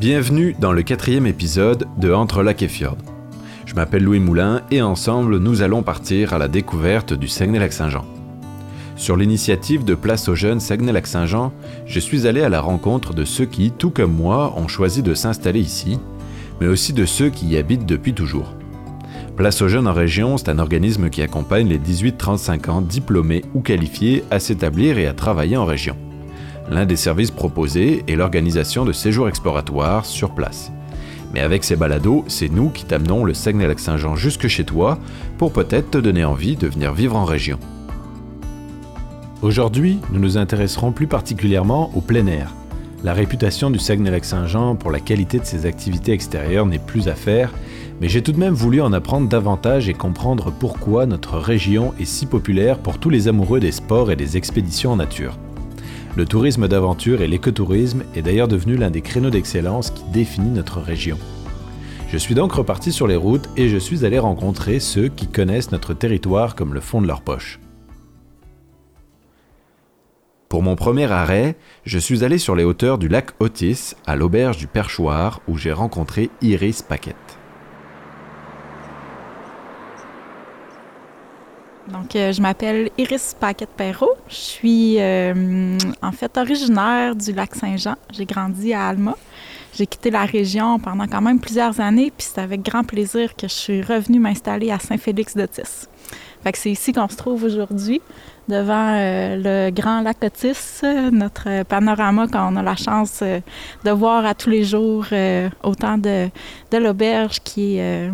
Bienvenue dans le quatrième épisode de Entre lac et fjord. Je m'appelle Louis Moulin et ensemble nous allons partir à la découverte du Saguenay-Lac-Saint-Jean. Sur l'initiative de Place aux Jeunes Saguenay-Lac-Saint-Jean, je suis allé à la rencontre de ceux qui, tout comme moi, ont choisi de s'installer ici, mais aussi de ceux qui y habitent depuis toujours. Place aux Jeunes en région, c'est un organisme qui accompagne les 18-35 ans diplômés ou qualifiés à s'établir et à travailler en région. L'un des services proposés est l'organisation de séjours exploratoires sur place. Mais avec ces balados, c'est nous qui t'amenons le Saguenay-Lac-Saint-Jean jusque chez toi pour peut-être te donner envie de venir vivre en région. Aujourd'hui, nous nous intéresserons plus particulièrement au plein air. La réputation du Saguenay-Lac-Saint-Jean pour la qualité de ses activités extérieures n'est plus à faire, mais j'ai tout de même voulu en apprendre davantage et comprendre pourquoi notre région est si populaire pour tous les amoureux des sports et des expéditions en nature. Le tourisme d'aventure et l'écotourisme est d'ailleurs devenu l'un des créneaux d'excellence qui définit notre région. Je suis donc reparti sur les routes et je suis allé rencontrer ceux qui connaissent notre territoire comme le fond de leur poche. Pour mon premier arrêt, je suis allé sur les hauteurs du lac Otis, à l'auberge du Perchoir, où j'ai rencontré Iris Paquette. Donc, euh, je m'appelle Iris Paquette-Perrault. Je suis euh, en fait originaire du lac Saint-Jean. J'ai grandi à Alma. J'ai quitté la région pendant quand même plusieurs années, puis c'est avec grand plaisir que je suis revenue m'installer à Saint-Félix-d'Otis. Fait que c'est ici qu'on se trouve aujourd'hui, devant euh, le grand lac Otis, notre panorama qu'on a la chance de voir à tous les jours, autant de, l'auberge qui est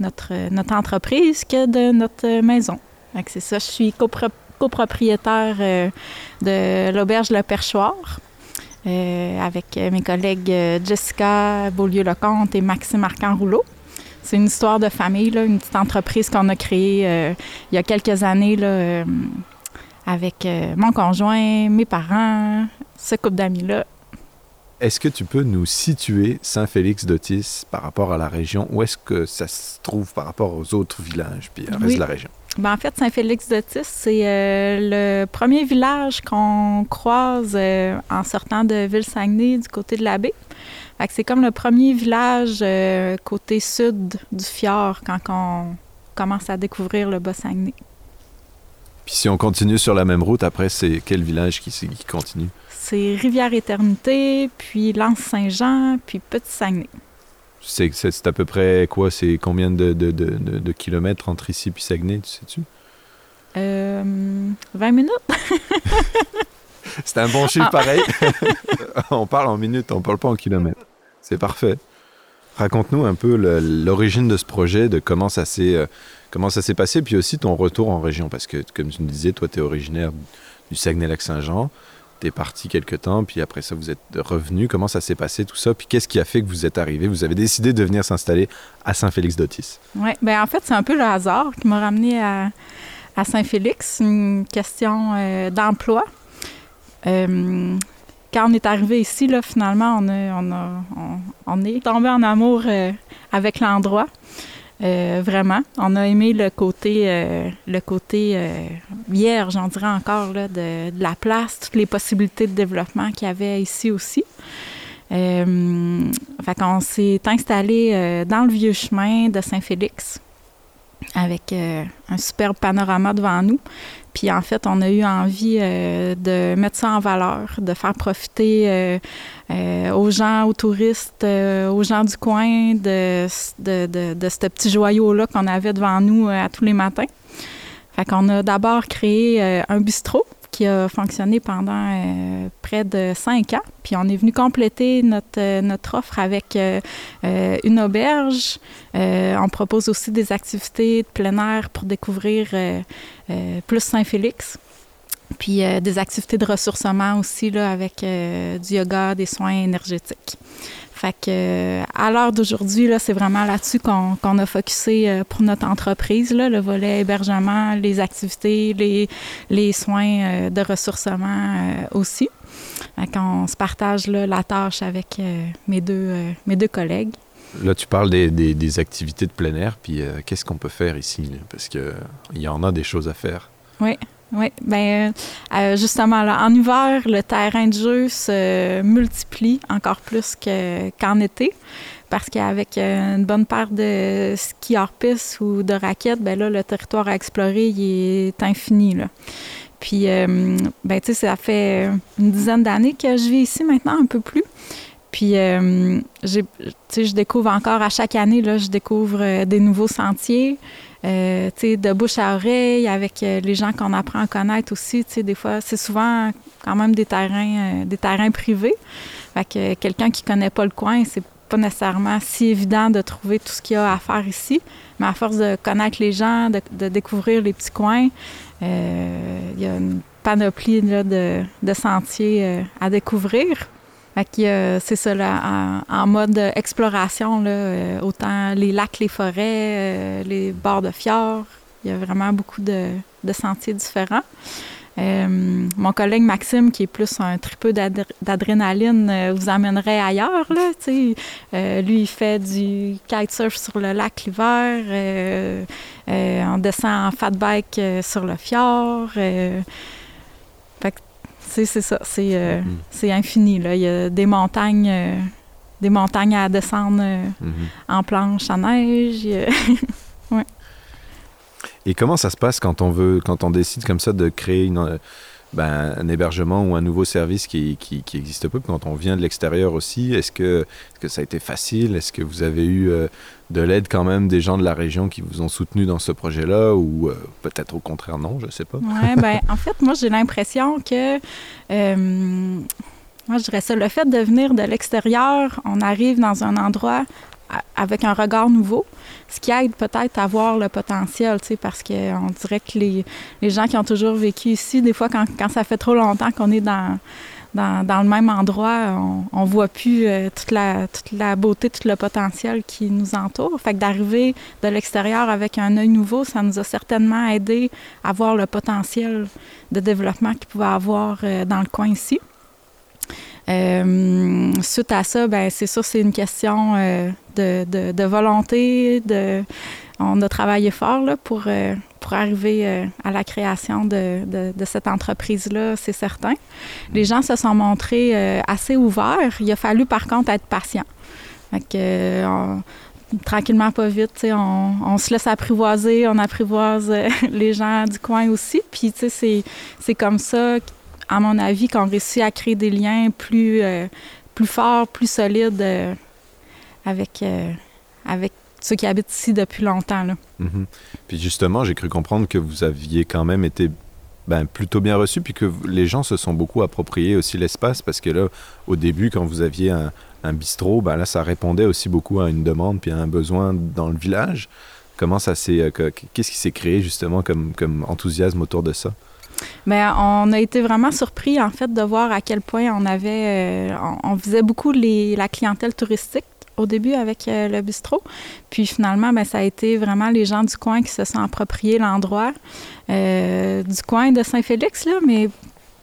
notre entreprise que de notre maison c'est ça. Je suis copropriétaire euh, de l'auberge Le Perchoir. Euh, avec mes collègues euh, Jessica Beaulieu-Lecomte et Maxime Arcan-Rouleau. C'est une histoire de famille, une petite entreprise qu'on a créée il y a quelques années avec mon conjoint, mes parents, ce couple d'amis-là. Est-ce que tu peux nous situer Saint-Félix d'Otis par rapport à la région? Où est-ce que ça se trouve par rapport aux autres villages puis le reste de la région? Ben, en fait, Saint-Félix-d'Otis, c'est euh, le premier village qu'on croise euh, en sortant de Ville-Saguenay du côté de la baie. c'est comme le premier village euh, côté sud du fjord quand on commence à découvrir le Bas-Saguenay. Puis si on continue sur la même route, après, c'est quel village qui, qui continue? C'est Rivière-Éternité, puis Lance-Saint-Jean, puis Petit-Saguenay. C'est à peu près quoi C'est combien de, de, de, kilomètres entre ici et Saguenay, tu sais-tu? Euh, 20 minutes. C'est un bon chiffre ah. pareil. on parle en minutes, on parle pas en kilomètres. C'est parfait. Raconte-nous un peu l'origine de ce projet, de comment ça s'est euh, comment ça s'est passé, puis aussi ton retour en région, parce que comme tu me disais, toi tu es originaire du Saguenay-Lac-Saint-Jean t'es parti quelque temps, puis après ça, vous êtes revenu. Comment ça s'est passé tout ça? Puis qu'est-ce qui a fait que vous êtes arrivé? Vous avez décidé de venir s'installer à Saint-Félix-d'Otis. Oui, bien en fait, c'est un peu le hasard qui m'a ramené à, Saint-Félix, une question euh, d'emploi. Euh, quand on est arrivé ici, là, finalement, on, on, on, est tombé en amour euh, avec l'endroit. Euh, vraiment. On a aimé le côté, euh, le côté euh, vierge, on dirait encore, là, de, la place, toutes les possibilités de développement qu'il y avait ici aussi. fait qu'on s'est installé dans le vieux chemin de Saint-Félix avec un superbe panorama devant nous. Puis en fait, on a eu envie euh, de mettre ça en valeur, de faire profiter euh, euh, aux gens, aux touristes, aux gens du coin de, de, ce petit joyau-là qu'on avait devant nous à tous les matins. Fait qu'on a d'abord créé un bistrot qui a fonctionné pendant près de cinq ans. Puis on est venu compléter notre, notre offre avec une auberge. on propose aussi des activités de plein air pour découvrir euh, plus Saint-Félix. Puis euh, des activités de ressourcement aussi là, avec euh, du yoga, des soins énergétiques. Fait que à l'heure d'aujourd'hui, là, c'est vraiment là-dessus qu'on, a focusé pour notre entreprise, là, le volet hébergement, les activités, les, les soins de ressourcement aussi. Fait qu'on se partage là, la tâche avec mes, deux, mes deux collègues. Là, tu parles des, des, activités de plein air, puis euh, qu'est-ce qu'on peut faire ici? Parce qu'il y en a des choses à faire. Oui. Oui, bien, justement, là, en hiver, le terrain de jeu se multiplie encore plus qu'en été parce qu'avec une bonne paire de skis hors piste ou de raquettes, ben là, le territoire à explorer, il est infini. Là. Puis, euh, ben, tu sais, ça fait une dizaine d'années que je vis ici maintenant, un peu plus. Puis, euh, je découvre encore à chaque année, là, je découvre euh, des nouveaux sentiers, euh, tu sais, de bouche à oreille, avec les gens qu'on apprend à connaître aussi. Tu sais, des fois, c'est souvent quand même des terrains, des terrains privés. Fait que quelqu'un qui connaît pas le coin, c'est pas nécessairement si évident de trouver tout ce qu'il y a à faire ici, mais à force de connaître les gens, de, découvrir les petits coins, il y a une panoplie de, sentiers à découvrir. C'est ça, en, mode exploration, euh, autant les lacs, les forêts, les bords de fjords, il y a vraiment beaucoup de sentiers différents. Euh, mon collègue Maxime, qui est plus un tripeux d'adrénaline, euh, vous amènerait ailleurs. Euh, lui, il fait du kitesurf sur le lac l'hiver. on descend en fat bike sur le fjord. C'est ça. Mm-hmm. C'est infini. Là. Il y a des montagnes, des montagnes à descendre mm-hmm. en planche à neige. ouais. Et comment ça se passe quand on veut, quand on décide comme ça de créer une, ben, un hébergement ou un nouveau service qui, qui, existe peu, quand on vient de l'extérieur aussi, est-ce que, que ça a été facile? Est-ce que vous avez eu euh, de l'aide quand même des gens de la région qui vous ont soutenu dans ce projet-là ou euh, peut-être au contraire non, je ne sais pas? Oui, ben, en fait, moi j'ai l'impression que... Euh, moi, je dirais ça. Le fait de venir de l'extérieur, on arrive dans un endroit avec un regard nouveau, ce qui aide peut-être à voir le potentiel, tu sais, parce qu'on dirait que les, les, gens qui ont toujours vécu ici, des fois, quand, quand ça fait trop longtemps qu'on est dans, dans, le même endroit, on ne voit plus euh, toute, la, beauté, tout le potentiel qui nous entoure. Fait que d'arriver de l'extérieur avec un œil nouveau, ça nous a certainement aidé à voir le potentiel de développement qu'il pouvait avoir euh, dans le coin ici. Euh, suite à ça, ben c'est sûr, c'est une question de, de, volonté. De, on a travaillé fort là, pour, pour arriver à la création de, cette entreprise-là, c'est certain. Les gens se sont montrés assez ouverts. Il a fallu, par contre, être patient. tranquillement, pas vite, on, on, se laisse apprivoiser, on apprivoise les gens du coin aussi. Puis, c'est comme ça à mon avis, qu'on réussit à créer des liens plus, euh, plus forts, plus solides euh, avec, euh, avec ceux qui habitent ici depuis longtemps. Là. Mm-hmm. Puis justement, j'ai cru comprendre que vous aviez quand même été ben, plutôt bien reçu, puis que les gens se sont beaucoup appropriés aussi l'espace, parce que là, au début, quand vous aviez un, un bistrot, ben là, ça répondait aussi beaucoup à une demande, puis à un besoin dans le village. Comment ça s'est... Qu'est-ce qui s'est créé justement comme, comme enthousiasme autour de ça? Bien, on a été vraiment surpris, en fait, de voir à quel point on avait... Euh, on, visait beaucoup les, la clientèle touristique au début avec euh, le bistrot. Puis finalement, bien, ça a été vraiment les gens du coin qui se sont appropriés l'endroit. Euh, du coin de Saint-Félix, là, mais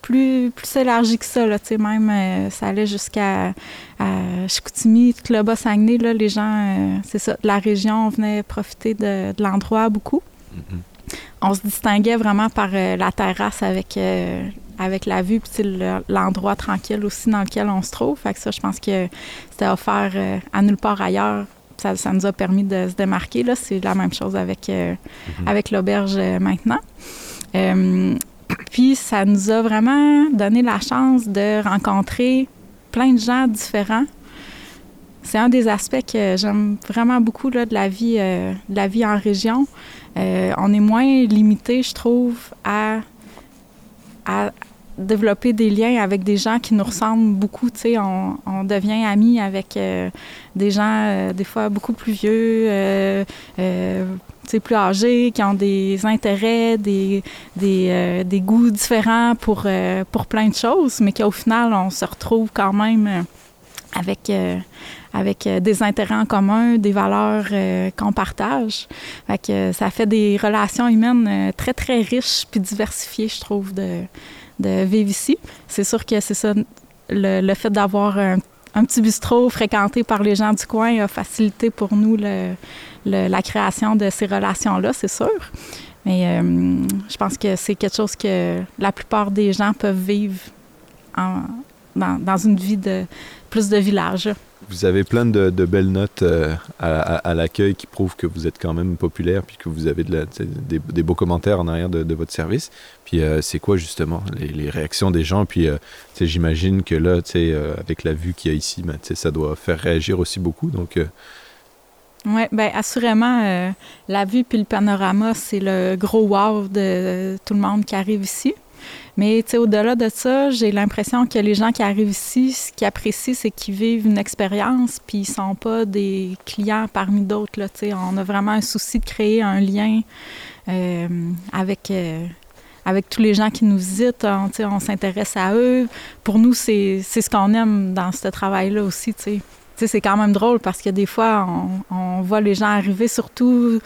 plus, plus élargi que ça. Là, même, ça allait jusqu'à Chicoutimi, tout le Bas-Saguenay. les gens, c'est ça, de la région venaient profiter de, l'endroit beaucoup. Mm-hmm on se distinguait vraiment par euh, la terrasse avec, euh, avec la vue, puis l'endroit tranquille aussi dans lequel on se trouve. Fait que ça, je pense que c'était offert euh, à nulle part ailleurs. Ça, ça, nous a permis de se démarquer. Là. C'est la même chose avec, mm-hmm. avec l'auberge maintenant. puis ça nous a vraiment donné la chance de rencontrer plein de gens différents. C'est un des aspects que j'aime vraiment beaucoup là, de, la vie, de la vie en région. Euh, on est moins limité, je trouve, à, à développer des liens avec des gens qui nous ressemblent beaucoup. Tu sais, on, devient amis avec euh, des gens, euh, des fois, beaucoup plus vieux, euh, plus âgés, qui ont des intérêts, des, des, des goûts différents pour, pour plein de choses, mais qu'au final, on se retrouve quand même avec avec euh, des intérêts en commun, des valeurs euh, qu'on partage. Fait que ça fait des relations humaines euh, très, très riches puis diversifiées, je trouve, de, vivre ici. C'est sûr que c'est ça, le, fait d'avoir un, petit bistrot fréquenté par les gens du coin a facilité pour nous la création de ces relations-là, c'est sûr. Mais je pense que c'est quelque chose que la plupart des gens peuvent vivre en, dans, une vie de plus de village. Vous avez plein de, belles notes euh, à, l'accueil qui prouvent que vous êtes quand même populaire, puis que vous avez de des, beaux commentaires en arrière de, votre service. Puis euh, c'est quoi justement les, réactions des gens? Puis euh, j'imagine que là, avec la vue qu'il y a ici, ben, ça doit faire réagir aussi beaucoup. Donc oui, bien assurément, la vue puis le panorama, c'est le gros wow de tout le monde qui arrive ici. Mais au-delà de ça, j'ai l'impression que les gens qui arrivent ici, ce qu'ils apprécient, c'est qu'ils vivent une expérience, puis ils sont pas des clients parmi d'autres. On a vraiment un souci de créer un lien euh, avec, euh, avec tous les gens qui nous visitent. On, on s'intéresse à eux. Pour nous, c'est ce qu'on aime dans ce travail-là aussi. Sais c'est quand même drôle parce que des fois, on, voit les gens arriver, surtout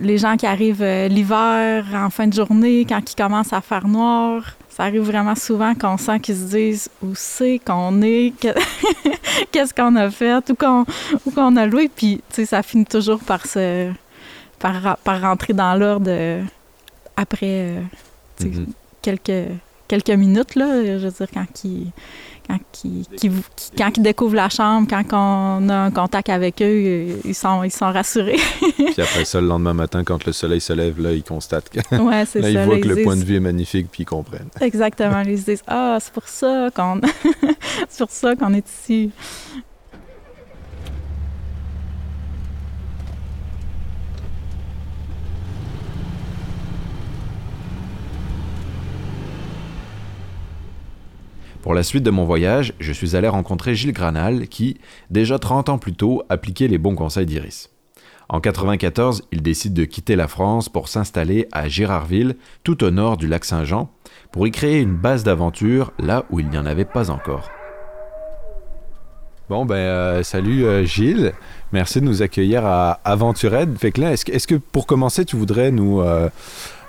les gens qui arrivent euh, l'hiver, en fin de journée, quand il commence à faire noir. Ça arrive vraiment souvent qu'on sent qu'ils se disent où c'est qu'on est, qu'est-ce qu'on a fait, où qu'on a loué. Puis, tu sais, ça finit toujours par se par, par rentrer dans l'ordre euh, après euh, mm-hmm. quelques, quelques minutes, là. Je veux dire, quand ils quand ils, découvrent la chambre, quand on a un contact avec eux, ils sont, ils sont rassurés. puis après ça, le lendemain matin, quand le soleil se lève, là, ils constatent que là, ils voient que le point de vue est magnifique, puis ils comprennent. Exactement. Ils se disent Ah, c'est pour ça qu'on c'est pour ça qu'on est ici. Pour la suite de mon voyage, je suis allé rencontrer Gilles Granal qui, déjà 30 ans plus tôt, appliquait les bons conseils d'Iris. En 1994, il décide de quitter la France pour s'installer à Gérardville, tout au nord du lac Saint-Jean, pour y créer une base d'aventure là où il n'y en avait pas encore. Bon, ben, euh, salut euh, Gilles. Merci de nous accueillir à Aventurette. Fait que là, est-ce que, pour commencer, tu voudrais nous euh,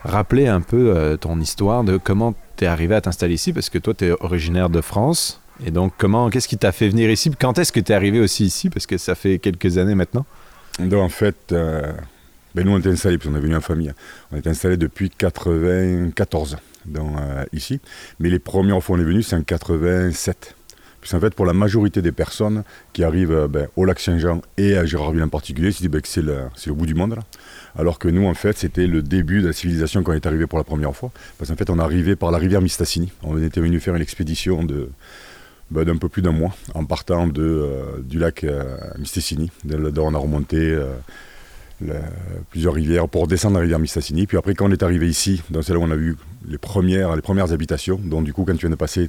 rappeler un peu ton histoire de comment t'es arrivé à t'installer ici Parce que toi, tu es originaire de France. Et donc, comment, qu'est-ce qui t'a fait venir ici? Quand est-ce que tu es arrivé aussi ici? Parce que ça fait quelques années maintenant. Donc, en fait, euh, ben nous, on est installés, puis on est venu en famille. On est installés depuis 94 donc, euh, ici. Mais les premières fois on est venu, c'est en 87. Puis en fait, pour la majorité des personnes qui arrivent euh, ben, au lac Saint-Jean et à Gérardville en particulier, ben, c'est le, le, bout du monde. Là alors que nous, en fait, c'était le début de la civilisation quand on est arrivé pour la première fois. Parce qu'en fait, on est arrivé par la rivière Mistassini. On était venu faire une expédition de bah, d'un peu plus d'un mois en partant euh, du lac euh, Mistassini. on a remonté euh, plusieurs rivières pour descendre la rivière Mistassini. Puis après, quand on est arrivé ici, c'est là où on a vu les premières, les premières habitations. Donc du coup, quand tu viens de passer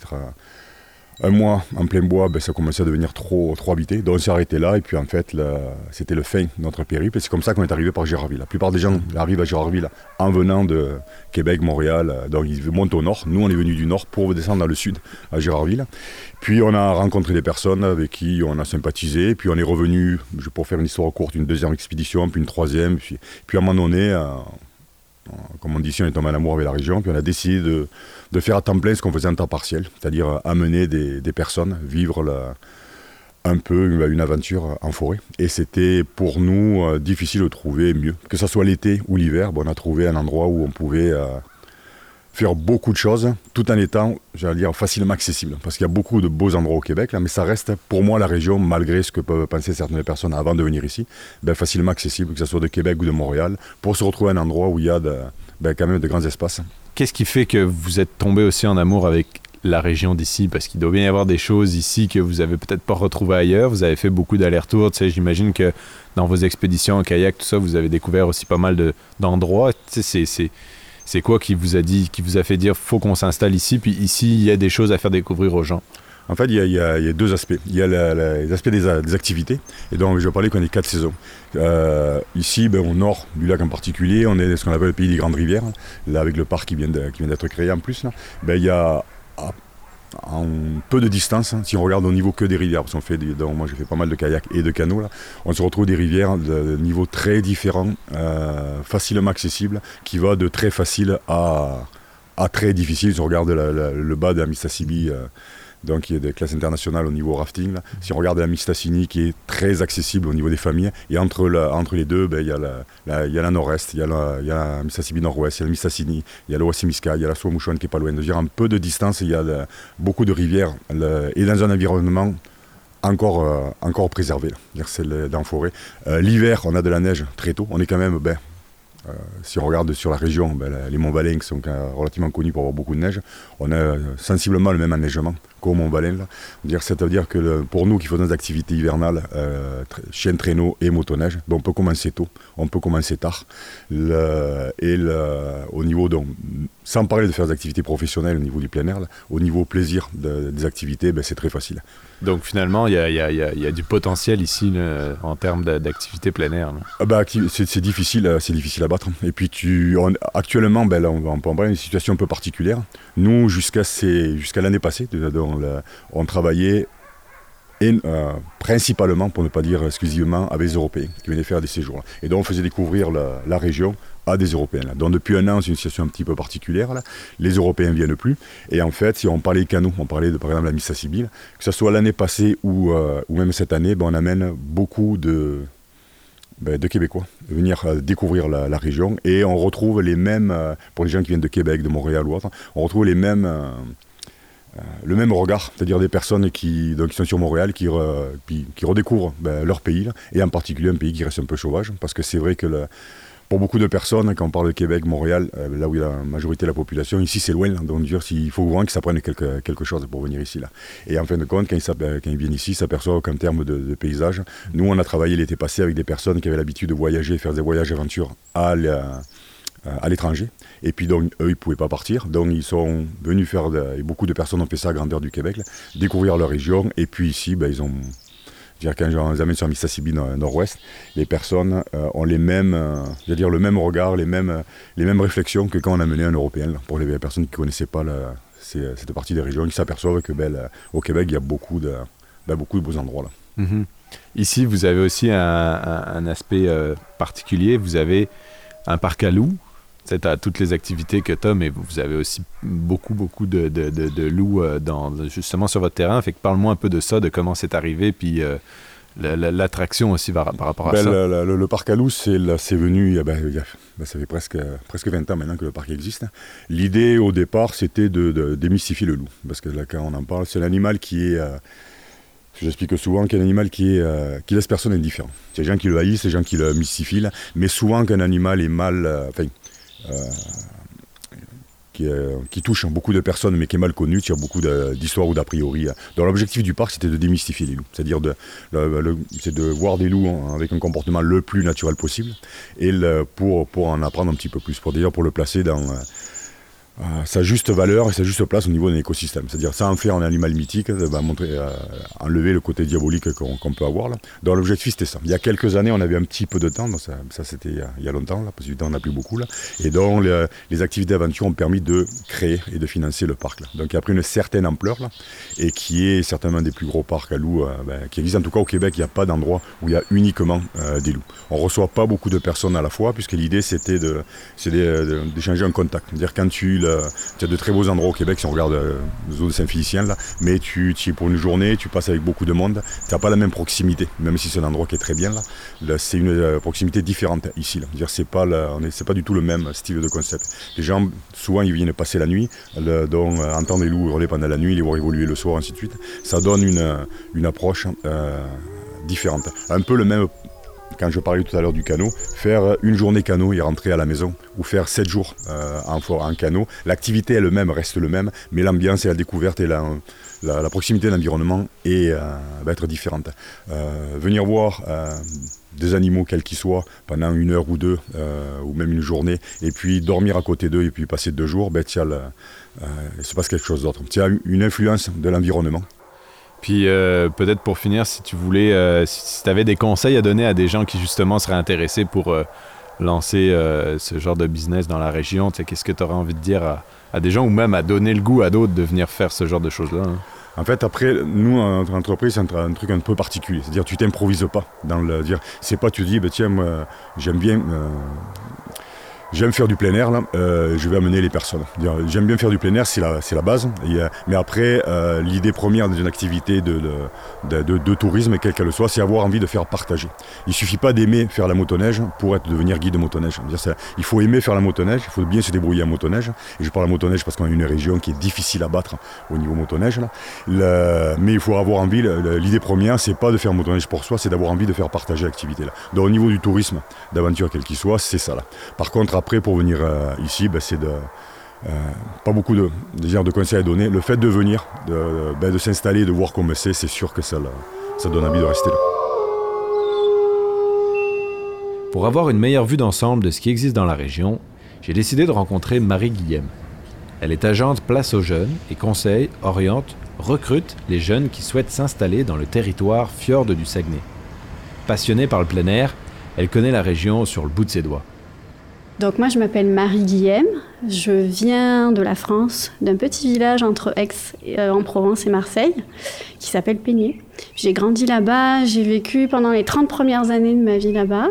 un mois en plein bois, ben, ça commençait à devenir trop, trop habité. Donc on s'est arrêté là et puis en fait c'était le fin de notre périple c'est comme ça qu'on est arrivé par Gérardville. La plupart des gens arrivent à Gérardville en venant de Québec, Montréal, donc ils montent au nord. Nous on est venus du nord pour descendre dans le sud à Gérardville. Puis on a rencontré des personnes avec qui on a sympathisé, puis on est revenu, pour faire une histoire courte, une deuxième expédition, puis une troisième, puis, puis à un moment donné, euh, comme on dit ici, on est tombé en amour avec la région, puis on a décidé de faire à temps plein ce qu'on faisait en temps partiel, c'est-à-dire euh, amener des, personnes, vivre un peu une aventure en forêt. Et c'était pour nous euh, difficile de trouver mieux. Que ce soit l'été ou l'hiver, on a trouvé un endroit où on pouvait euh, faire beaucoup de choses tout en étant, j'allais dire, facilement accessible. Parce qu'il y a beaucoup de beaux endroits au Québec, là, mais ça reste pour moi la région, malgré ce que peuvent penser certaines personnes avant de venir ici, ben, facilement accessible, que ce soit de Québec ou de Montréal, pour se retrouver un endroit où il y a ben, quand même de grands espaces. Qu'est-ce qui fait que vous êtes tombé aussi en amour avec la région d'ici? Parce qu'il doit bien y avoir des choses ici que vous avez peut-être pas retrouvées ailleurs. Vous avez fait beaucoup d'allers-retours. Tu sais, J'imagine que dans vos expéditions en kayak, tout ça, vous avez découvert aussi pas mal d'endroits. Tu sais, c'est quoi qui vous a dit, qui vous a fait dire faut qu'on s'installe ici, puis ici il y a des choses à faire découvrir aux gens? En fait, il y, a, deux aspects. Il y a les aspects des, activités, et donc je vais parler qu'on est quatre saisons. Euh, ici, ben, au nord du lac en particulier, on est ce qu'on appelle le pays des grandes rivières, là avec le parc qui vient d'être créé en plus. Ben, il y a en peu de distance, hein, si on regarde au niveau que des rivières, parce qu'on fait, moi j'ai fait pas mal de kayak et de canots, là, on se retrouve des rivières de niveau très différents, euh, facilement accessibles, qui va de très facile à, très difficile. Si on regarde le bas de la Mississippi, euh, donc il y a des classes internationales au niveau rafting. Si on regarde la Mistassini qui est très accessible au niveau des familles, et entre, les deux, ben, il, y a la, y a la nord-est, il y a la, y nord-ouest, il y a la Mistassini, il y a l'Ouassimiska, il y a la Souamouchouane qui est pas loin. dire un peu de distance, il y a beaucoup de rivières, et dans un environnement encore, euh, encore préservé, c'est dans la forêt. Euh, l'hiver, on a de la neige très tôt, on est quand même... Ben, euh, si on regarde sur la région, ben, les monts Valais sont relativement connus pour avoir beaucoup de neige, on a sensiblement le même enneigement qu'au Mont Valais. C'est-à-dire que pour nous qui faisons des activités hivernales, euh, chien traîneau et motoneige, ben, on peut commencer tôt, on peut commencer tard. et au niveau, donc, sans parler de faire des activités professionnelles au niveau du plein air, au niveau plaisir des activités, ben, c'est très facile. Donc finalement, il y a, du potentiel ici en termes d'activité plein air. Ah bah, c'est difficile, c'est difficile à battre. Et puis tu, actuellement, ben, on, on peut en parler une situation un peu particulière. Nous, jusqu'à l'année passée, on travaillait euh, principalement, pour ne pas dire exclusivement, avec les Européens qui venaient faire des séjours. Et donc on faisait découvrir la, région à des Européens. Donc depuis un an, c'est une situation un petit peu particulière. Les Européens ne viennent plus. Et en fait, si on parlait des canaux, on parlait de, par exemple la Missa Sibylle, que ce soit l'année passée ou, euh, même cette année, ben, on amène beaucoup de, ben, de Québécois venir euh, découvrir la, région. Et on retrouve les mêmes, pour les gens qui viennent de Québec, de Montréal ou autre, on retrouve les mêmes le même regard, c'est-à-dire des personnes qui, sont sur Montréal, qui, qui, redécouvrent ben, leur pays, et en particulier un pays qui reste un peu sauvage, parce que c'est vrai que pour beaucoup de personnes, quand on parle de Québec, Montréal, euh, là où il y a la majorité de la population, ici c'est loin, donc dire, il faut vraiment qu'ils s'apprennent quelque, quelque chose pour venir ici. Là. Et en fin de compte, quand ils, viennent ici, ils s'aperçoivent qu'en termes de, paysage, nous on a travaillé l'été passé avec des personnes qui avaient l'habitude de voyager, faire des voyages aventure à à l'étranger. Et puis donc, eux, ils ne pouvaient pas partir. Donc, ils sont venus faire, et beaucoup de personnes ont fait ça à grandeur du Québec, découvrir leur région. Et puis ici, ben, ils ont, dire quand je les amène sur Mississippi nord-ouest, les personnes euh, ont les mêmes, euh, dire le même regard, les mêmes, les mêmes réflexions que quand on a mené un Européen. pour les personnes qui ne connaissaient pas cette partie des régions, ils s'aperçoivent que ben, Québec, il y a beaucoup de, ben, beaucoup de beaux endroits. Là. Mm-hmm. Ici, vous avez aussi un, aspect euh, particulier. Vous avez un parc à loups c'est à toutes les activités que tu as, mais vous avez aussi beaucoup, beaucoup de, de, loups euh, dans, justement sur votre terrain. Fait que parle-moi un peu de ça, de comment c'est arrivé, puis euh, l'attraction aussi par, rapport à ben, ça. Le, parc à loups, c'est venu, ben, ben, ça fait presque, presque 20 ans maintenant que le parc existe. L'idée au départ, c'était de, démystifier le loup, parce que là, quand on en parle, c'est l'animal qui est... Euh, j'explique souvent qu'un animal qui, est, qui laisse personne indifférent. C'est des gens qui le haïssent, des gens qui le mystifient, mais souvent qu'un animal est mal, euh, qui, touche beaucoup de personnes mais qui est mal connu, y a beaucoup d'histoires ou d'a priori. Donc l'objectif du parc c'était de démystifier les loups, c'est-à-dire de, de voir des loups avec un comportement le plus naturel possible. Et pour, pour en apprendre un petit peu plus, pour d'ailleurs pour le placer dans euh, sa juste valeur et sa juste place au niveau d'un écosystème. C'est-à-dire ça en fait un animal mythique, va montrer, euh, enlever le côté diabolique qu'on peut avoir là. Donc l'objectif c'était ça. Il y a quelques années on avait un petit peu de temps, ça, ça c'était il, y a longtemps là, parce que on n'a plus beaucoup là. Et donc les, activités d'aventure ont permis de créer et de financer le parc là. Donc il a pris une certaine ampleur là et qui est certainement un des plus gros parcs à loups euh, ben, qui existe en tout cas au Québec. Il n'y a pas d'endroit où il y a uniquement des loups. On reçoit pas beaucoup de personnes à la fois puisque l'idée c'était d'échanger un contact. C'est-à-dire quand tu tu as de très beaux endroits au Québec si on regarde euh, la zone Saint-Félicien, là, mais tu, tu es pour une journée, tu passes avec beaucoup de monde, tu n'as pas la même proximité, même si c'est un endroit qui est très bien là. c'est une euh, proximité différente ici. Là. Dire, c'est pas, du tout le même style de concept. Les gens, souvent, ils viennent passer la nuit, donc euh, entendre les loups hurler pendant la nuit, les voir évoluer le soir, ainsi de suite. Ça donne une approche différente. Un peu le même quand je parlais tout à l'heure du canot, faire une journée canot et rentrer à la maison, ou faire sept jours euh, en, en canot, l'activité elle-même reste le même, mais l'ambiance et la découverte et la, proximité de l'environnement euh, va être différente. Euh, venir voir des animaux quels qu'ils soient pendant une heure ou deux, ou même une journée, et puis dormir à côté d'eux et puis passer deux jours, ben, il se passe quelque chose d'autre. Il y a une influence de l'environnement puis euh, peut-être pour finir, si tu voulais, euh, si, tu avais des conseils à donner à des gens qui justement seraient intéressés pour euh, lancer ce genre de business dans la région, qu'est-ce que tu aurais envie de dire à, des gens ou même à donner le goût à d'autres de venir faire ce genre de choses-là hein? En fait, après, nous, notre entreprise, c'est un, truc un peu particulier. C'est-à-dire, tu t'improvises pas dans le dire. C'est pas, tu dis, bah, tiens, moi, j'aime bien J'aime faire du plein air, là. Euh, je vais amener les personnes. J'aime bien faire du plein air, c'est la, base. mais après, euh, l'idée première d'une activité de, de, tourisme, quelle qu'elle soit, c'est avoir envie de faire partager. Il ne suffit pas d'aimer faire la motoneige pour être, devenir guide de motoneige. Il faut aimer faire la motoneige, il faut bien se débrouiller en motoneige. Et je parle de motoneige parce qu'on a une région qui est difficile à battre au niveau motoneige. Là. mais il faut avoir envie, l'idée première, c'est pas de faire motoneige pour soi, c'est d'avoir envie de faire partager l'activité. Donc au niveau du tourisme, d'aventure quel qu'il soit, c'est ça là. Par contre, après, pour venir euh, ici, ben, c'est de. Euh, pas beaucoup de, de conseils à donner. Le fait de venir, de, ben, de s'installer, de voir comment c'est, c'est sûr que ça, ça donne envie de rester là. Pour avoir une meilleure vue d'ensemble de ce qui existe dans la région, j'ai décidé de rencontrer Marie Guillem. Elle est agente Place aux jeunes et conseille, oriente, recrute les jeunes qui souhaitent s'installer dans le territoire fjord du Saguenay. Passionnée par le plein air, elle connaît la région sur le bout de ses doigts. Donc moi je m'appelle Marie Guillem, je viens de la France, d'un petit village entre Aix euh, en Provence et Marseille qui s'appelle Peigné. J'ai grandi là-bas, j'ai vécu pendant les 30 premières années de ma vie là-bas.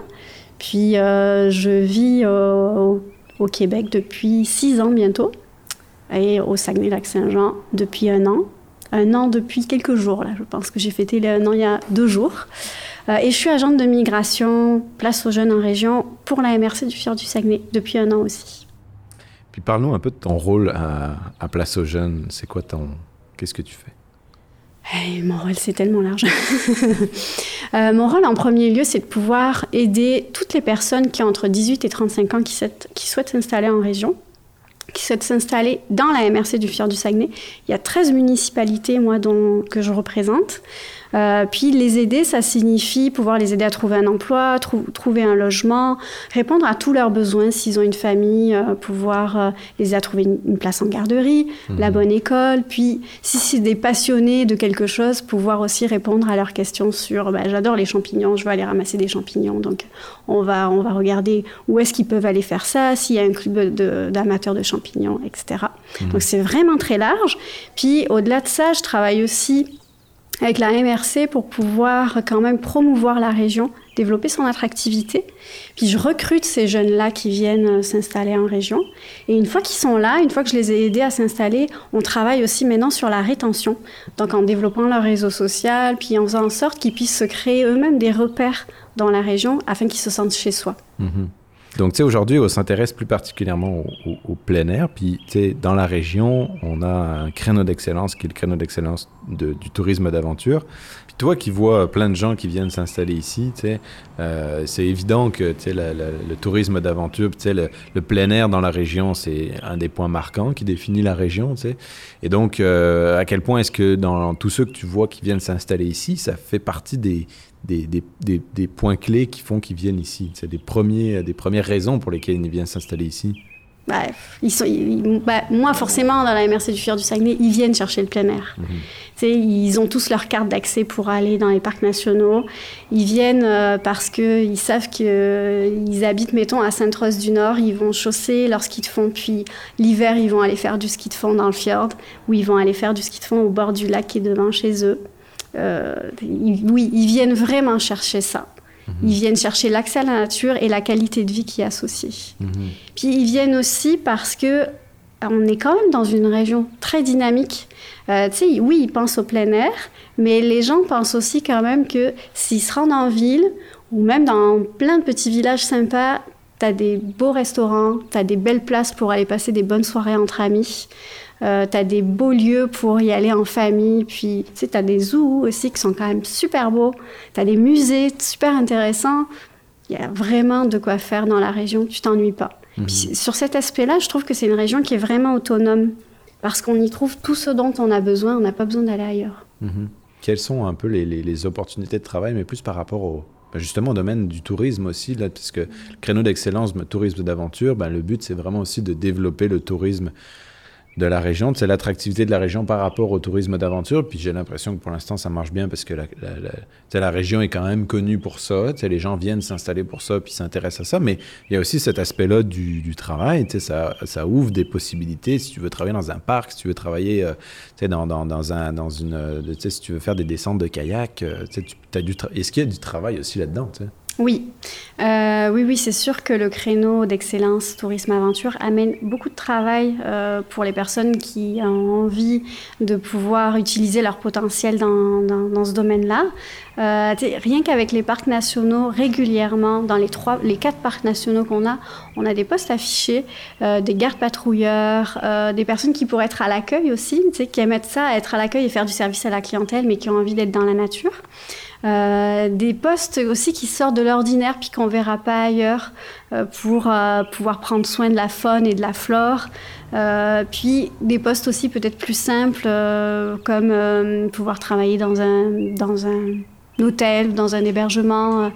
Puis euh, je vis au, Québec depuis 6 ans bientôt et au Saguenay-Lac-Saint-Jean depuis un an. Un an depuis quelques jours là, je pense que j'ai fêté un an il y a deux jours. Euh, et je suis agente de migration, place aux jeunes en région, pour la MRC du Fjord du Saguenay, depuis un an aussi. Puis parle-nous un peu de ton rôle à, Place aux jeunes. C'est quoi ton... Qu'est-ce que tu fais? Mon rôle, c'est tellement large. Euh, mon rôle, en premier lieu, c'est de pouvoir aider toutes les personnes qui ont entre 18 et 35 ans qui, qui souhaitent s'installer en région, qui souhaitent s'installer dans la MRC du Fjord du Saguenay. Il y a 13 municipalités, moi, dont, que je représente. Euh, puis les aider, ça signifie pouvoir les aider à trouver un emploi, trouver un logement, répondre à tous leurs besoins s'ils ont une famille, euh, pouvoir euh, les aider à trouver une, place en garderie, mhm. la bonne école. Puis si c'est des passionnés de quelque chose, pouvoir aussi répondre à leurs questions sur bah, j'adore les champignons, je veux aller ramasser des champignons. Donc on va, on va regarder où est-ce qu'ils peuvent aller faire ça, s'il y a un club d'amateurs de, champignons, etc. Mhm. Donc c'est vraiment très large. Puis au-delà de ça, je travaille aussi avec la MRC pour pouvoir quand même promouvoir la région, développer son attractivité. Puis je recrute ces jeunes-là qui viennent euh, s'installer en région. Et une fois qu'ils sont là, une fois que je les ai aidés à s'installer, on travaille aussi maintenant sur la rétention. Donc en développant leur réseau social, puis en faisant en sorte qu'ils puissent se créer eux-mêmes des repères dans la région afin qu'ils se sentent chez soi. Mm-hmm. Donc, tu sais, aujourd'hui, on s'intéresse plus particulièrement au, plein air. Puis, tu sais, dans la région, on a un créneau d'excellence qui est le créneau d'excellence du tourisme d'aventure. Puis, toi qui vois plein de gens qui viennent s'installer ici, tu sais, euh, c'est évident que, tu sais, le tourisme d'aventure, tu sais, le, plein air dans la région, c'est un des points marquants qui définit la région, tu sais. Et donc, euh, à quel point est-ce que dans tous ceux que tu vois qui viennent s'installer ici, ça fait partie des, des, des, des, points clés qui font qu'ils viennent ici C'est des, premiers, des premières raisons pour lesquelles ils viennent s'installer ici bah, ils sont, bah, moi, forcément, dans la MRC du Fjord du Saguenay, ils viennent chercher le plein air. Mhm. Ils ont tous leur carte d'accès pour aller dans les parcs nationaux. Ils viennent euh, parce qu'ils savent qu'ils euh, habitent, mettons, à Sainte-Rose du Nord. Ils vont chausser leur ski de fond, puis l'hiver, ils vont aller faire du ski de fond dans le fjord, ou ils vont aller faire du ski de fond au bord du lac qui est devant chez eux. Euh, oui, ils viennent vraiment chercher ça. Mhm. Ils viennent chercher l'accès à la nature et la qualité de vie qui est associée. Mhm. Puis ils viennent aussi parce que euh, on est quand même dans une région très dynamique. Euh, oui, ils pensent au plein air, mais les gens pensent aussi quand même que s'ils se rendent en ville ou même dans plein de petits villages sympas, tu as des beaux restaurants, tu as des belles places pour aller passer des bonnes soirées entre amis. Euh, tu as des beaux lieux pour y aller en famille. Puis, tu sais, tu as des zoos aussi qui sont quand même super beaux. Tu as des musées super intéressants. Il y a vraiment de quoi faire dans la région. Tu t'ennuies pas. Mhm. Puis, sur cet aspect-là, je trouve que c'est une région qui est vraiment autonome. Parce qu'on y trouve tout ce dont on a besoin. On n'a pas besoin d'aller ailleurs. Mhm. Quelles sont un peu les, les, opportunités de travail, mais plus par rapport au, ben, justement au domaine du tourisme aussi, là, puisque le créneau d'excellence, tourisme d'aventure, ben, le but c'est vraiment aussi de développer le tourisme de la région, c'est l'attractivité de la région par rapport au tourisme d'aventure. Puis j'ai l'impression que pour l'instant, ça marche bien parce que la, la, la, région est quand même connue pour ça. Les gens viennent s'installer pour ça puis s'intéressent à ça. Mais il y a aussi cet aspect-là du, du, travail. Ça, ça ouvre des possibilités. Si tu veux travailler dans un parc, si tu veux travailler euh, dans, dans, dans, un, dans une. si tu veux faire des descentes de kayak, euh, tu as du Est-ce qu'il y a du travail aussi là-dedans? Oui, euh, oui, oui, c'est sûr que le créneau d'excellence tourisme-aventure amène beaucoup de travail euh, pour les personnes qui ont envie de pouvoir utiliser leur potentiel dans, dans, ce domaine-là. Euh, rien qu'avec les parcs nationaux, régulièrement, dans les, trois, les quatre parcs nationaux qu'on a, on a des postes affichés, des gardes patrouilleurs, des personnes qui pourraient être à l'accueil aussi, qui aiment ça, être à l'accueil et faire du service à la clientèle, mais qui ont envie d'être dans la nature. Euh, des postes aussi qui sortent de l'ordinaire puis qu'on verra pas ailleurs euh, pour euh, pouvoir prendre soin de la faune et de la flore. puis des postes aussi peut-être plus simples comme pouvoir travailler dans un, dans un hôtel, dans un hébergement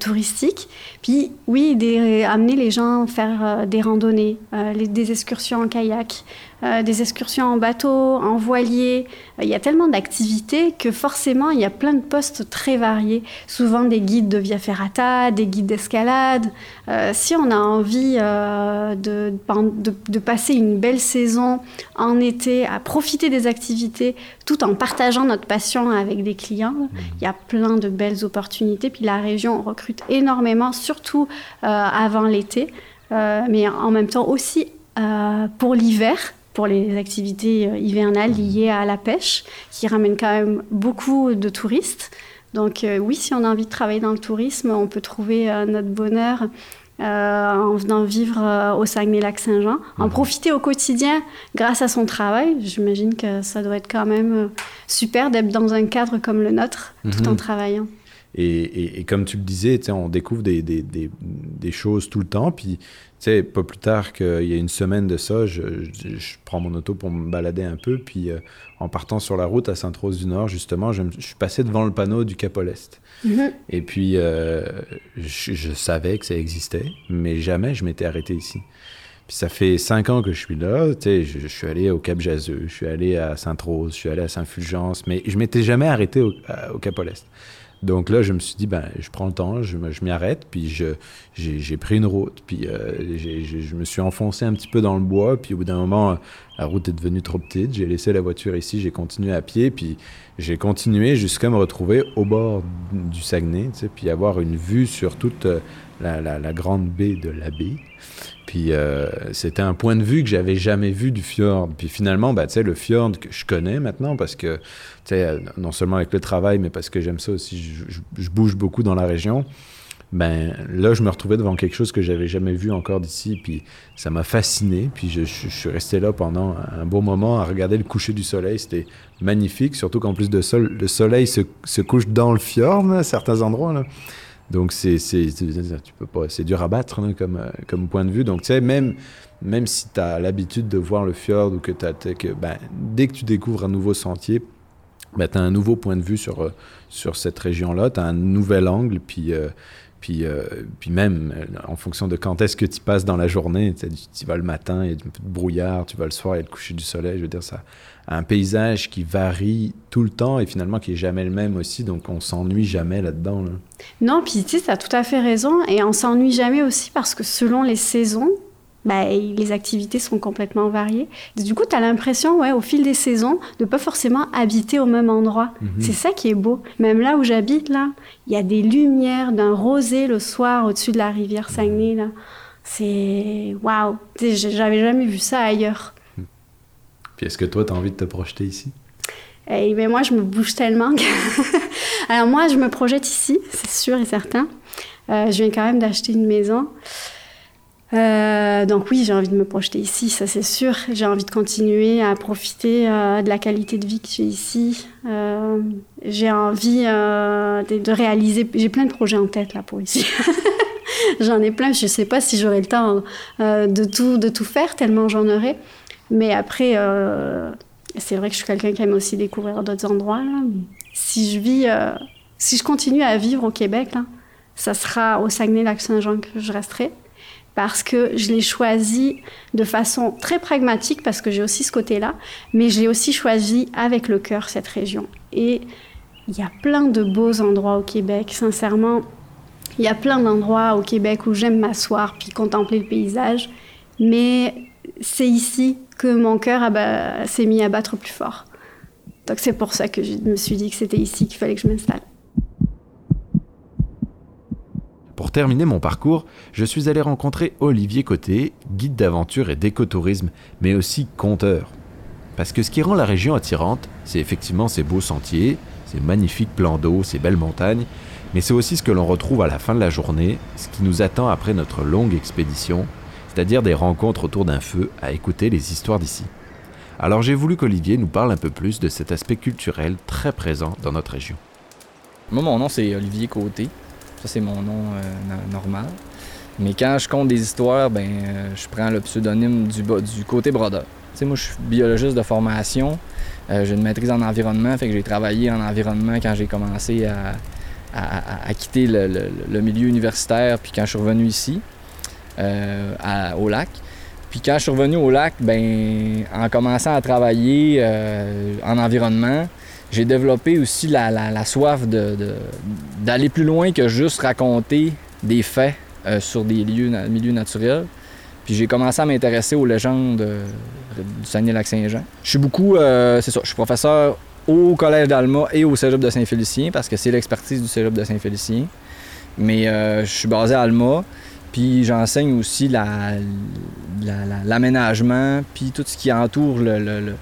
touristique. Puis oui, amener les gens faire des randonnées, des excursions en kayak, euh, des excursions en bateau, en voilier. Euh, il y a tellement d'activités que forcément, il y a plein de postes très variés. Souvent des guides de via ferrata, des guides d'escalade. Euh, si on a envie de, de, passer une belle saison en été, à profiter des activités tout en partageant notre passion avec des clients, mmh. il y a plein de belles opportunités. Puis la région recrute énormément, surtout avant l'été. mais en même temps aussi pour l'hiver, pour les activités euh, hivernales liées à la pêche, qui ramènent quand même beaucoup de touristes. Donc euh, oui, si on a envie de travailler dans le tourisme, on peut trouver euh, notre bonheur en venant vivre au Saguenay-Lac-Saint-Jean, en mhm. profiter au quotidien grâce à son travail. J'imagine que ça doit être quand même super d'être dans un cadre comme le nôtre, tout en mhm. travaillant. Et, et, comme tu le disais, on découvre des, des, des, des, choses tout le temps. Puis pas plus tard qu'il y a une semaine de ça, je, prends mon auto pour me balader un peu, puis euh, en partant sur la route à Sainte-Rose-du-Nord, justement, je, suis passé devant le panneau du Cap Est. Mm-hmm. Et puis, euh, je, savais que ça existait, mais jamais je m'étais arrêté ici. Puis ça fait cinq ans que je suis là, je, suis allé au Cap Jaseux, je suis allé à Sainte-Rose, je suis allé à Saint-Fulgence, mais je m'étais jamais arrêté au, au Cap Est. Donc là, je me suis dit, ben, je prends le temps, je, je m'y arrête, puis j'ai pris une route, puis euh, je me suis enfoncé un petit peu dans le bois, puis au bout d'un moment, la route est devenue trop petite, j'ai laissé la voiture ici, j'ai continué à pied, puis j'ai continué jusqu'à me retrouver au bord du Saguenay, tu sais, puis avoir une vue sur toute euh, la, la, la grande baie de la baie. Puis euh, c'était un point de vue que j'avais jamais vu du fjord. Puis finalement, bah, le fjord que je connais maintenant, parce que non seulement avec le travail, mais parce que j'aime ça aussi, je, bouge beaucoup dans la région. Ben là, je me retrouvais devant quelque chose que j'avais jamais vu encore d'ici, puis ça m'a fasciné. Puis je, suis resté là pendant un bon moment à regarder le coucher du soleil. C'était magnifique, surtout qu'en plus de ça, le soleil se, se, couche dans le fjord, à certains endroits. Donc c'est tu peux pas c'est dur à battre hein, comme euh, comme point de vue. Donc tu sais même même si tu as l'habitude de voir le fjord ou que tu que ben, dès que tu découvres un nouveau sentier, ben, tu as un nouveau point de vue sur euh, sur cette région-là, tu as un nouvel angle puis euh, puis, puis même, en fonction de quand est-ce que tu passes dans la journée, tu vas le matin, il y a un peu de brouillard, tu vas le soir, il y a le coucher du soleil, je veux dire, ça, un paysage qui varie tout le temps et finalement qui est jamais le même aussi, donc on s'ennuie jamais là-dedans. Non, puis tu sais, tu as tout à fait raison, et on s'ennuie jamais aussi parce que selon les saisons, bah, les activités sont complètement variées. Du coup, tu as l'impression, ouais, au fil des saisons, de pas forcément habiter au même endroit. Mhm. C'est ça qui est beau. Même là où j'habite, là, il y a des lumières d'un rosé le soir au-dessus de la rivière Saguenay, là. C'est waouh! J'avais jamais vu ça ailleurs est-ce que toi, tu as envie de te projeter ici? Eh moi, je me bouge tellement. Alors moi, je me projette ici, c'est sûr et certain. Euh, je viens quand même d'acheter une maison. Euh, donc oui, j'ai envie de me projeter ici, ça c'est sûr. J'ai envie de continuer à profiter euh, de la qualité de vie que j'ai ici. j'ai envie de, réaliser. J'ai plein de projets en tête là pour ici. j'en ai plein. Je ne sais pas si j'aurai le temps de tout faire tellement j'en aurai. Mais après, euh, c'est vrai que je suis quelqu'un qui aime aussi découvrir d'autres endroits. Si je vis, euh, si je continue à vivre au Québec, ça sera au Saguenay-Lac-Saint-Jean que je resterai. Parce que je l'ai choisi de façon très pragmatique, parce que j'ai aussi ce côté-là, mais j'ai aussi choisi avec le cœur cette région. Et il y a plein de beaux endroits au Québec, sincèrement. Il y a plein d'endroits au Québec où j'aime m'asseoir puis contempler le paysage. Mais c'est ici que mon cœur s'est mis à battre plus fort. Donc c'est pour ça que je me suis dit que c'était ici qu'il fallait que je m'installe. Pour terminer mon parcours, je suis allé rencontrer Olivier Côté, guide d'aventure et d'écotourisme, mais aussi conteur. Parce que ce qui rend la région attirante, c'est effectivement ses beaux sentiers, ses magnifiques plans d'eau, ses belles montagnes, mais c'est aussi ce que l'on retrouve à la fin de la journée, ce qui nous attend après notre longue expédition, c'est-à-dire des rencontres autour d'un feu à écouter les histoires d'ici. Alors j'ai voulu qu'Olivier nous parle un peu plus de cet aspect culturel très présent dans notre région. Mon c'est Olivier Côté. Ça, c'est mon nom euh, normal. Mais quand je compte des histoires, ben, euh, je prends le pseudonyme du, côté brodeur. Moi, je suis biologiste de formation. Euh, j'ai une maîtrise en environnement, fait que j'ai travaillé en environnement quand j'ai commencé à, à, quitter le, milieu universitaire, puis quand je suis revenu ici, au lac. Puis quand je suis revenu au lac, ben, en commençant à travailler en environnement, j'ai développé aussi la, soif d'aller plus loin que juste raconter des faits euh, sur des lieux, milieux naturels. Puis j'ai commencé à m'intéresser aux légendes euh, du Saguenay-Lac-Saint-Jean. Je suis beaucoup, euh, c'est ça, je suis professeur au Collège d'Alma et au Cégep de Saint-Félicien parce que c'est l'expertise du Cégep de Saint-Félicien. Mais je suis basé à Alma, puis j'enseigne aussi l'aménagement, puis tout ce qui entoure le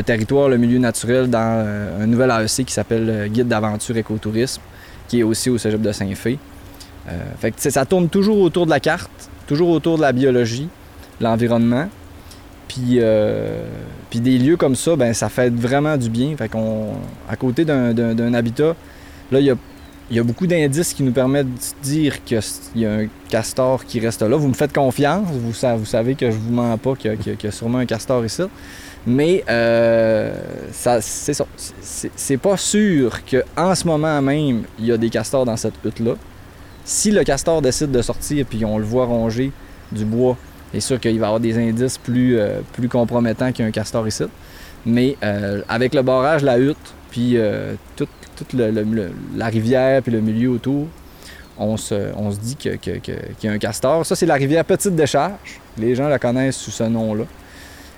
territoire, le milieu naturel dans euh, un nouvel AEC qui s'appelle euh, Guide d'aventure écotourisme, qui est aussi au cégep de Saint-Fé. Euh, fait que, ça tourne toujours autour de la carte, toujours autour de la biologie, l'environnement. Puis, puis des lieux comme ça, ben, ça fait vraiment du bien. Fait qu'on, à côté d'un habitat, là, il y a, y a, beaucoup d'indices qui nous permettent de dire qu'il y a un castor qui reste là. Vous me faites confiance, vous, vous savez que je vous mens pas qu'il y, a sûrement un castor ici. Mais euh, c'est ça. C'est pas sûr qu'en ce moment même, il y a des castors dans cette hutte-là. Si le castor décide de sortir puis on le voit ronger du bois, c'est sûr qu'il va avoir des indices plus, euh, plus compromettants qu'un castor ici. Mais euh, avec le barrage, la hutte, puis toute, la rivière puis le milieu autour, on se, on se dit qu'il y a un castor. Ça, c'est la rivière Petite Décharge. Les gens la connaissent sous ce nom-là.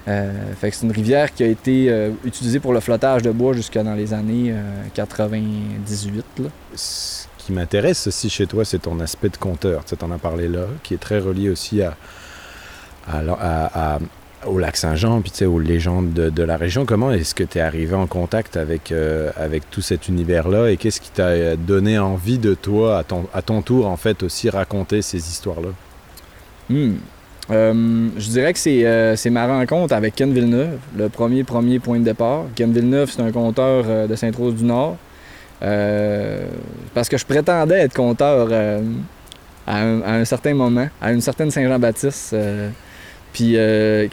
Euh, fait que c'est une rivière qui a été euh, utilisée pour le flottage de bois jusqu'à dans les années 98. Euh, Ce qui m'intéresse aussi chez toi, c'est ton aspect de conteur. Tu en as parlé là, qui est très relié aussi à, au lac Saint-Jean, puis aux légendes de, la région. Comment est-ce que tu es arrivé en contact avec, avec tout cet univers-là et qu'est-ce qui t'a donné envie de toi, à ton, à ton tour, en fait, aussi raconter ces histoires-là? Hmm. Euh, je dirais que euh, c'est ma rencontre avec Ken Villeneuve, le premier premier point de départ. Ken Villeneuve, c'est un conteur euh, de Sainte-Rose-du-Nord. parce que je prétendais être conteur à un, certain moment, à une certaine Saint-Jean-Baptiste. Puis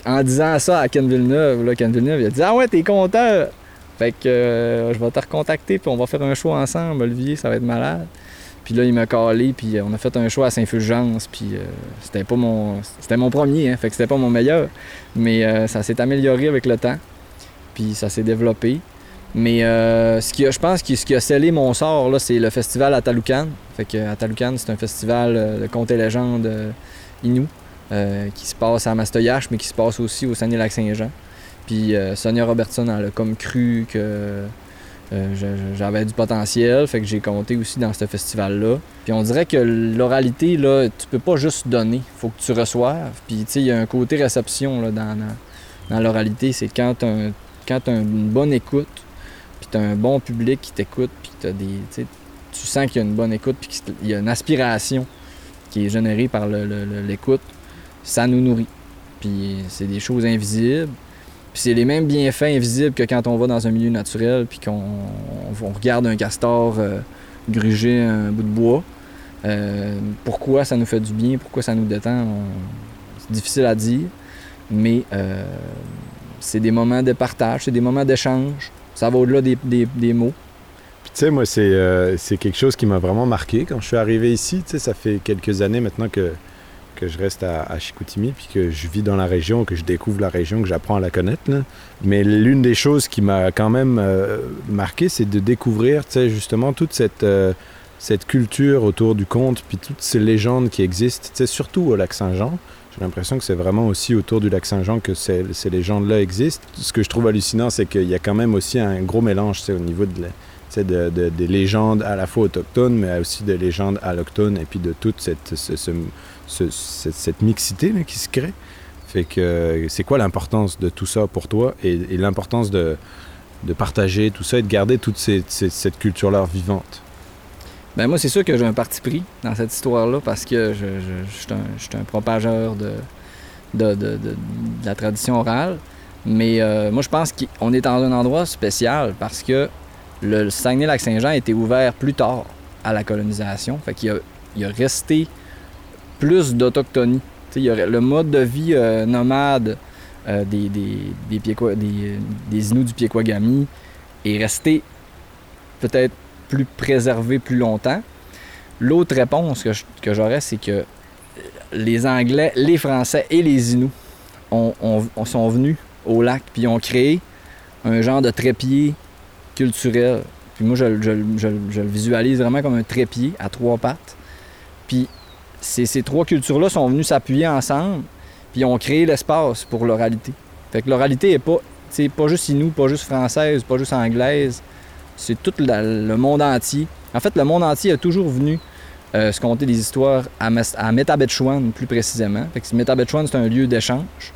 en disant ça à Ken Villeneuve, là, Ken Villeneuve il a dit Ah ouais, t'es conteur! Fait que je vais te recontacter, puis on va faire un show ensemble, Olivier, ça va être malade. Puis là, il m'a calé, puis euh, on a fait un choix à Saint-Fulgence, puis euh, c'était pas mon... C'était mon premier, hein, fait que c'était pas mon meilleur. Mais euh, ça s'est amélioré avec le temps, puis ça s'est développé. Mais ce qui a, je pense que ce qui a scellé mon sort, là, c'est le festival à Taloucan. Fait que à Taloucan, c'est un festival de contes et légendes inou qui se passe à Mastoyache, mais qui se passe aussi au Saguenay-Lac-Saint-Jean. Puis Sonia Robertson, a comme cru que euh, j'avais du potentiel, fait que j'ai compté aussi dans ce festival-là. Puis on dirait que l'oralité, là, tu peux pas juste donner, faut que tu reçoives. Puis tu sais, il y a un côté réception là, dans, dans, l'oralité, c'est quand tu as, une bonne écoute, puis tu as un bon public qui t'écoute, puis tu des. Tu sens qu'il y a une bonne écoute, puis qu'il y a une aspiration qui est générée par l'écoute, ça nous nourrit. Puis c'est des choses invisibles. Puis c'est les mêmes bienfaits invisibles que quand on va dans un milieu naturel puis qu'on regarde un castor euh, gruger un bout de bois. Euh, pourquoi ça nous fait du bien, pourquoi ça nous détend, c'est difficile à dire. Mais euh, c'est des moments de partage, c'est des moments d'échange. Ça va au-delà des, mots. Puis tu sais, moi, c'est quelque chose qui m'a vraiment marqué quand je suis arrivé ici. Tu sais, ça fait quelques années maintenant que que je reste à, Chicoutimi, puis que je vis dans la région, que je découvre la région, que j'apprends à la connaître. Mais l'une des choses qui m'a quand même euh, marqué, c'est de découvrir justement toute cette, euh, cette culture autour du conte, puis toutes ces légendes qui existent, surtout au lac Saint-Jean. J'ai l'impression que c'est vraiment aussi autour du lac Saint-Jean que ces, ces légendes-là existent. Ce que je trouve hallucinant, c'est qu'il y a quand même aussi un gros mélange au niveau de de, de- des légendes à la fois autochtones, mais aussi des légendes allochtones, et puis de toute cette, ce- ce- ce- cette, mixité qui se crée. Fait que c'est quoi l'importance de tout ça pour toi et, l'importance de, partager tout ça et de garder toute cette culture-là vivante? Ben moi, c'est sûr que j'ai un parti pris dans cette histoire-là parce que je, suis un, propageur de, la tradition orale. Mais euh, moi, je pense qu'on est dans un endroit spécial parce que le Saguenay-Lac-Saint-Jean a été ouvert plus tard à la colonisation. Fait qu'il il a resté plus d'autochtonie. Le mode de vie euh, nomade euh, des, des, Inuits du Piéquagami est resté peut-être plus préservé plus longtemps. L'autre réponse que j'aurais, c'est que les Anglais, les Français et les Inuits ont, ont- ont- sont venus au lac puis ont créé un genre de trépied culturel. Puis moi, je, le- visualise vraiment comme un trépied à trois pattes. Ces, trois cultures-là sont venues s'appuyer ensemble puis ont créé l'espace pour l'oralité. Fait que l'oralité est pas, pas juste Inuit, pas juste française, pas juste anglaise. C'est tout le monde entier. En fait, le monde entier a toujours venu euh, se conter des histoires à, à plus précisément. Fait que c'est un lieu d'échange.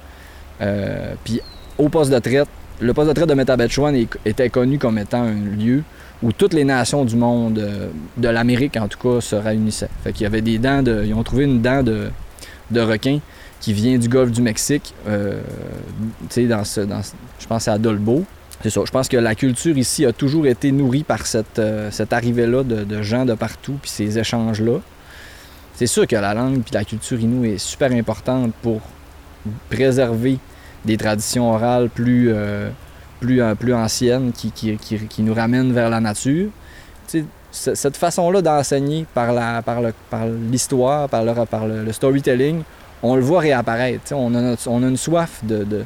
Euh, Puis au poste de traite, le poste de traite de Metabetchouan était connu comme étant un lieu où toutes les nations du monde, euh, de l'Amérique en tout cas, se réunissaient. Fait qu'il y avait des dents de. Ils ont trouvé une dent de, de requin qui vient du golfe du Mexique. euh, tu sais, dans ce, dans je pense à Dolbo. C'est. Je pense que la culture ici a toujours été nourrie par cette, euh, cette arrivée-là de, gens de partout, puis ces échanges-là. C'est sûr que la langue puis la culture inou est super importante pour préserver des traditions orales plus, plus, plus anciennes qui, qui, qui- qui nous ramènent vers la nature. Tu sais, ce- cette façon-là d'enseigner par la- par le- par l'histoire, par, le, par le, le storytelling, on le voit réapparaître. Tu sais, On a, notre- on a une soif de, de-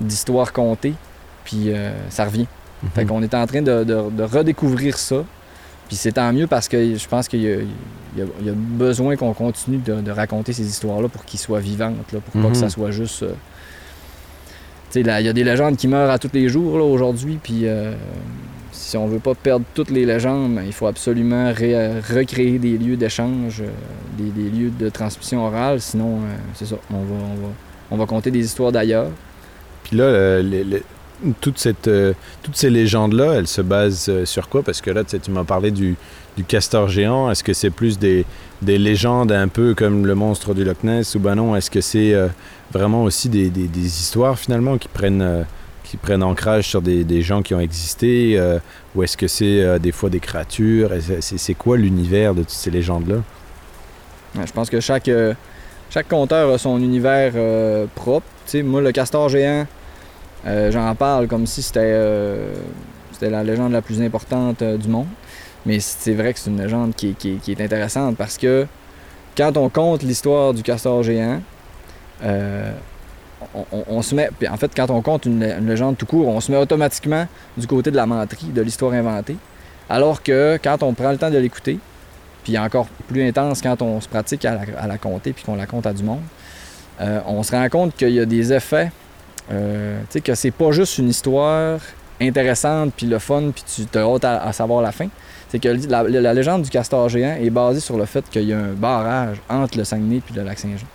d'histoire contée, puis euh, ça revient. Fait qu'on est en train de, de- redécouvrir ça. Puis c'est tant mieux parce que je pense qu'il y a, il y a- il y a besoin qu'on continue de, raconter ces histoires-là pour qu'ils soient vivantes, là, pour pas Mhm. que ça soit juste. euh, il y a des légendes qui meurent à tous les jours aujourd'hui, puis euh, si on veut pas perdre toutes les légendes, ben, il faut absolument ré- recréer des lieux d'échange, euh, des, lieux de transmission orale, sinon, euh, c'est ça, on va, on, va, on va compter des histoires d'ailleurs. Puis là, cette, toutes ces légendes-là, elles se basent sur quoi? Parce que là, tu m'as parlé du, du castor géant? Est-ce que c'est plus des, des légendes un peu comme le monstre du Loch Ness ou ben non? Est-ce que c'est euh, vraiment aussi des, histoires finalement qui prennent, euh, qui prennent ancrage sur des, gens qui ont existé? euh, ou est-ce que c'est des fois des créatures? C'est, quoi l'univers de toutes ces légendes-là? Je pense que chaque, conteur a son univers propre. Moi, le castor géant, j'en parle comme si c'était la légende la plus importante du monde. Mais c'est vrai que c'est une légende qui, est- intéressante parce que quand on compte l'histoire du castor géant, euh, on, se met. puis en fait, quand on compte une, lé- une légende tout court, on se met automatiquement du côté de la menterie, de l'histoire inventée. Alors que quand on prend le temps de l'écouter, puis encore plus intense quand on se pratique à la, à la compter puis qu'on la compte à du monde, euh, on se rend compte qu'il y a des effets, euh, tu sais, que c'est pas juste une histoire intéressante puis le fun puis tu te hâte à, savoir la fin. C'est que la, légende du castor géant est basée sur le fait qu'il y a un barrage entre le Saguenay puis le lac Saint-Jean.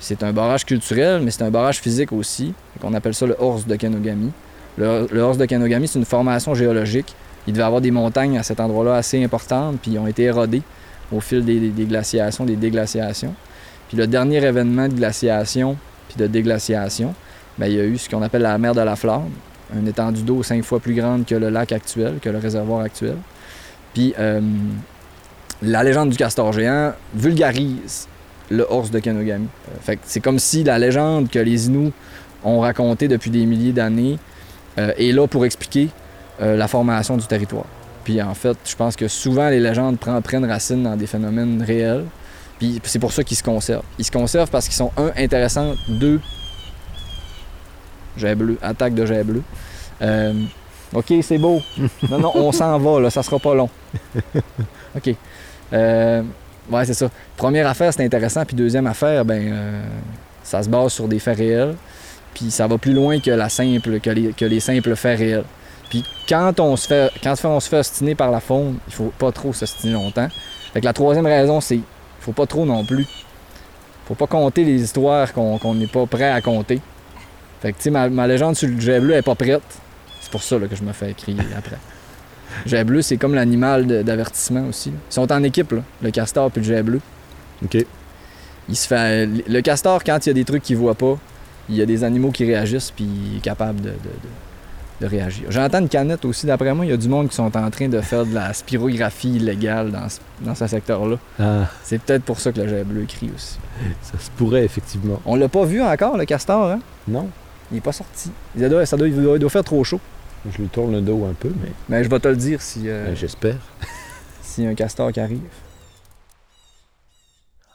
C'est un barrage culturel, mais c'est un barrage physique aussi. On appelle ça le Horse de Kenogami. Le, le Horse de Kenogami, c'est une formation géologique. Il devait y avoir des montagnes à cet endroit-là assez importantes, puis ils ont été érodées au fil des glaciations, des déglaciations. Puis le dernier événement de glaciation puis de déglaciation, ben, il y a eu ce qu'on appelle la mer de la Flamme, une étendue d'eau cinq fois plus grande que le lac actuel, que le réservoir actuel. Puis euh, la légende du castor géant vulgarise le horse de Kenogami. Euh, c'est comme si la légende que les Inuits ont racontée depuis des milliers d'années euh, est là pour expliquer la formation du territoire. Puis en fait, je pense que souvent les légendes prennent racine dans des phénomènes réels. Puis c'est pour ça qu'ils se conservent. Ils se conservent parce qu'ils sont, un, intéressants, deux, jet bleu, attaque de jet bleu. Euh, ok, c'est beau. non, non, on s'en va, là, ça sera pas long. Ok. Euh, ouais, c'est ça. Première affaire, c'est intéressant. Puis deuxième affaire, ben, euh, ça se base sur des faits réels. Puis ça va plus loin que, la simple, que, les, que les simples faits réels. Puis quand on se fait quand on se fait ostiner par la faune, il faut pas trop s'ostiner longtemps. Fait que la troisième raison, c'est faut pas trop non plus. Faut pas compter les histoires qu'on n'est pas prêt à compter. Fait que tu sais, ma, ma légende sur le jet bleu est pas prête. C'est pour ça là, que je me fais crier après. Jet bleu, c'est comme l'animal d'avertissement aussi. là. Ils sont en équipe, là, le castor puis le jet bleu. OK. Il se fait. Le castor, quand il y a des trucs qu'il voit pas, il y a des animaux qui réagissent puis il est capable de, de- de- de réagir. J'entends une canette aussi, d'après moi, il y a du monde qui sont en train de faire de la spirographie illégale dans ce, dans ce secteur-là. Ah, C'est peut-être pour ça que le jet bleu crie aussi. ça se pourrait, effectivement. On l'a pas vu encore, le castor, hein? Non, Il est pas sorti. Il doit, ça doit, il doit- il doit faire trop chaud. je lui tourne le dos un peu, mais Mais je vais te le dire si, euh, ben, j'espère. s'il y a un castor qui arrive.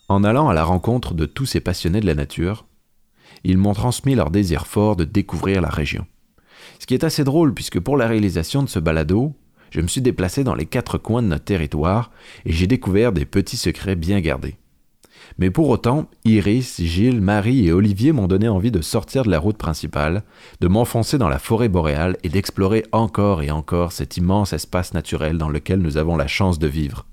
En allant à la rencontre de tous ces passionnés de la nature, ils m'ont transmis leur désir fort de découvrir la région. Ce qui est assez drôle puisque pour la réalisation de ce balado, je me suis déplacé dans les quatre coins de notre territoire et j'ai découvert des petits secrets bien gardés. Mais pour autant, Iris, Gilles, Marie et Olivier m'ont donné envie de sortir de la route principale, de m'enfoncer dans la forêt boréale et d'explorer encore et encore cet immense espace naturel dans lequel nous avons la chance de vivre.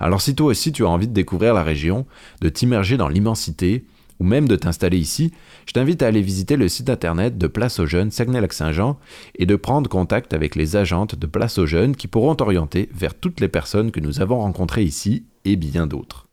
Alors si toi aussi tu as envie de découvrir la région, de t'immerger dans l'immensité, ou même de t'installer ici, je t'invite à aller visiter le site internet de Place aux Jeunes Saguenay-Lac-Saint-Jean et de prendre contact avec les agentes de Place aux Jeunes qui pourront t'orienter vers toutes les personnes que nous avons rencontrées ici et bien d'autres.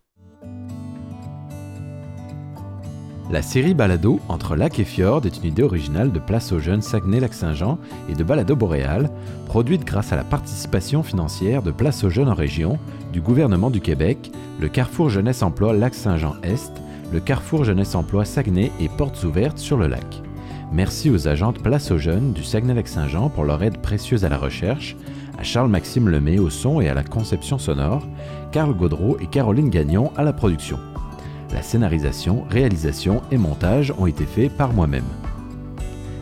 La série Balado entre lac et fjord est une idée originale de Place aux Jeunes Saguenay-Lac-Saint-Jean et de Balado Boréal, produite grâce à la participation financière de Place aux Jeunes en région, du gouvernement du Québec, le Carrefour Jeunesse Emploi Lac-Saint-Jean-Est, le Carrefour Jeunesse Emploi Saguenay et Portes Ouvertes sur le lac. Merci aux agentes Place aux Jeunes du Saguenay-Lac-Saint-Jean pour leur aide précieuse à la recherche, à Charles-Maxime Lemay au son et à la conception sonore, Carl Gaudreau et Caroline Gagnon à la production. La scénarisation, réalisation et montage ont été faits par moi-même.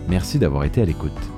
Merci d'avoir été à l'écoute.